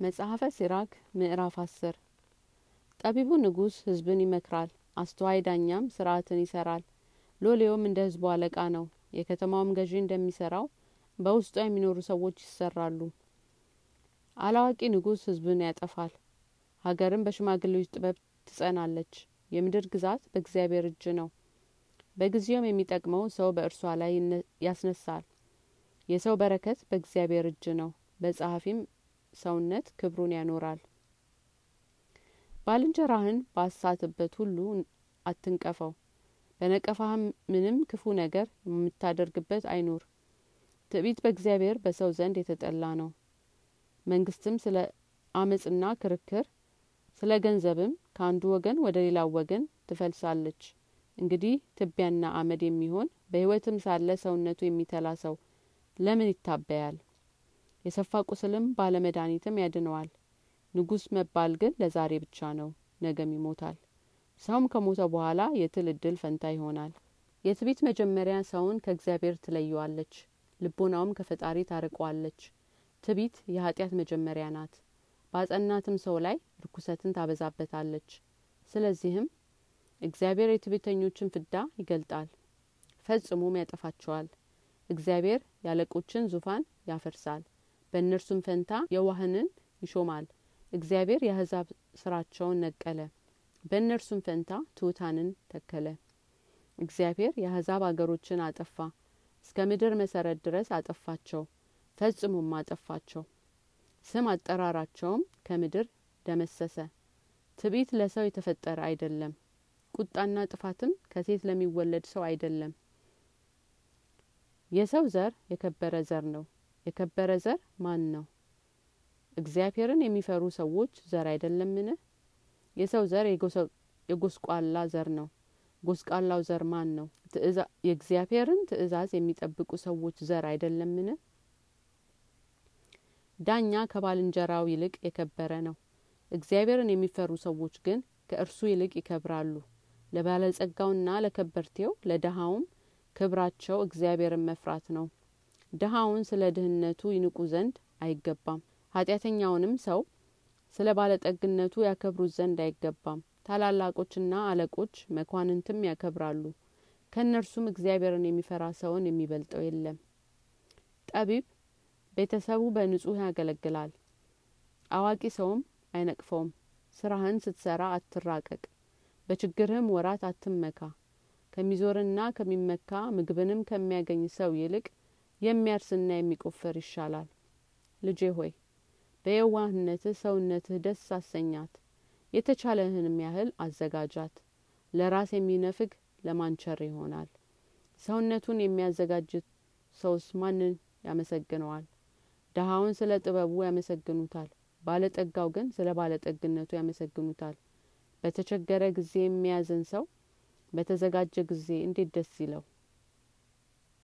መጽሐፈ ሲራክ ምዕራፍ አስር። ጠቢቡ ንጉስ ህዝብን ይመክራል አስተዋይ ዳኛም ስርዓትን ይሰራል ሎሌውም እንደ ህዝቡ አለቃ ነው የከተማውም ገዢ እንደሚሰራው በውስጧ የሚኖሩ ሰዎች ይሰራሉ። አላዋቂ ንጉስ ህዝብን ያጠፋል ሀገርም በሽማግሌዎች ጥበብ ትጸናለች። የምድር ግዛት በእግዚአብሔር እጅ ነው በጊዜውም የሚጠቅመው ሰው በእርሷ ላይ ያስነሳል። የሰው በረከት በእግዚአብሔር እጅ ነው። በጸሐፊም ሰውነት ክብሩን ያኖራል። ባልንጀራህን ባሳትበት ሁሉ አትንቀፈው። በነቀፋህም ምንም ክፉ ነገር የምታደርግበት አይኑር። ትዕቢት በእግዚአብሔር በሰው ዘንድ የተጠላ ነው። መንግስትም ስለ አመጽና ክርክር ስለ ገንዘብም ከአንዱ ወገን ወደ ሌላው ወገን ትፈልሳለች። እንግዲህ ትቢያና አመድ የሚሆን በህይወትም ሳለ ሰውነቱ የሚተላ ሰው ለምን ይታበያል የሰፋ ቁስልም ባለመድኃኒትም ያድነዋል። ንጉስ መባል ግን ለዛሬ ብቻ ነው ነገም ይሞታል። ሰውም ከሞተ በኋላ የትል እድል ፈንታ ይሆናል። የትቢት መጀመሪያ ሰውን ከእግዚአብሔር ትለየዋለች ልቦናውም ከፈጣሪ ታርቀዋለች ትቢት የኃጢአት መጀመሪያ ናት። በአጸናትም ሰው ላይ ርኩሰትን ታበዛበታለች። ስለዚህም እግዚአብሔር የትዕቢተኞችን ፍዳ ይገልጣል ፈጽሞም ያጠፋቸዋል። እግዚአብሔር ያለቆችን ዙፋን ያፈርሳል በእነርሱም ፈንታ የዋህንን ይሾማል። እግዚአብሔር የአህዛብ ስራቸውን ነቀለ በእነርሱም ፈንታ ትሑታንን ተከለ። እግዚአብሔር የአህዛብ አገሮችን አጠፋ እስከ ምድር መሰረት ድረስ አጠፋቸው ፈጽሞም አጠፋቸው። ስም አጠራራቸውም ከምድር ደመሰሰ። ትዕቢት ለሰው የተፈጠረ አይደለም ቁጣና ጥፋትም ከሴት ለሚወለድ ሰው አይደለም። የሰው ዘር የከበረ ዘር ነው የከበረ ዘር ማን ነው እግዚአብሔርን የሚፈሩ ሰዎች ዘር አይደለምን? የሰው ዘር የጎስቋላ ዘር ነው። ጎስቋላው ዘር ማን ነው የእግዚአብሔርን ትእዛዝ የሚጠብቁ ሰዎች ዘር አይደለምን? ዳኛ ከባልንጀራው ይልቅ የከበረ ነው። እግዚአብሔርን የሚፈሩ ሰዎች ግን ከእርሱ ይልቅ ይከብራሉ። ለባለጸጋውና ለከበርቴው ለደሃውም ክብራቸው እግዚአብሔርን መፍራት ነው ድሀውን ስለ ድህነቱ ይንቁ ዘንድ አይገባም። ኃጢአተኛውንም ሰው ስለ ባለጠግነቱ ያከብሩት ዘንድ አይገባም። ታላላቆችና አለቆች መኳንንትም ያከብራሉ። ከእነርሱም እግዚአብሔርን የሚፈራ ሰውን የሚበልጠው የለም። ጠቢብ ቤተሰቡ በንጹህ ያገለግላል። አዋቂ ሰውም አይነቅፈውም። ስራህን ስትሰራ አትራቀቅ። በችግርህም ወራት አትመካ። ከሚዞርና ከሚመካ ምግብንም ከሚያገኝ ሰው ይልቅ የሚያርስና የሚቆፍር ይሻላል። ልጄ ሆይ በየዋህነትህ ሰውነትህ ደስ አሰኛት። የተቻለህንም ያህል አዘጋጃት። ለራስ የሚነፍግ ለማንቸር ይሆናል። ሰውነቱን የሚያዘጋጅ ሰውስ ማንን ያመሰግነዋል? ደሀውን ስለ ጥበቡ ያመሰግኑታል ባለጠጋው ግን ስለ ባለጠግነቱ ያመሰግኑታል። በተቸገረ ጊዜ የሚያዝን ሰው በተዘጋጀ ጊዜ እንዴት ደስ ይለው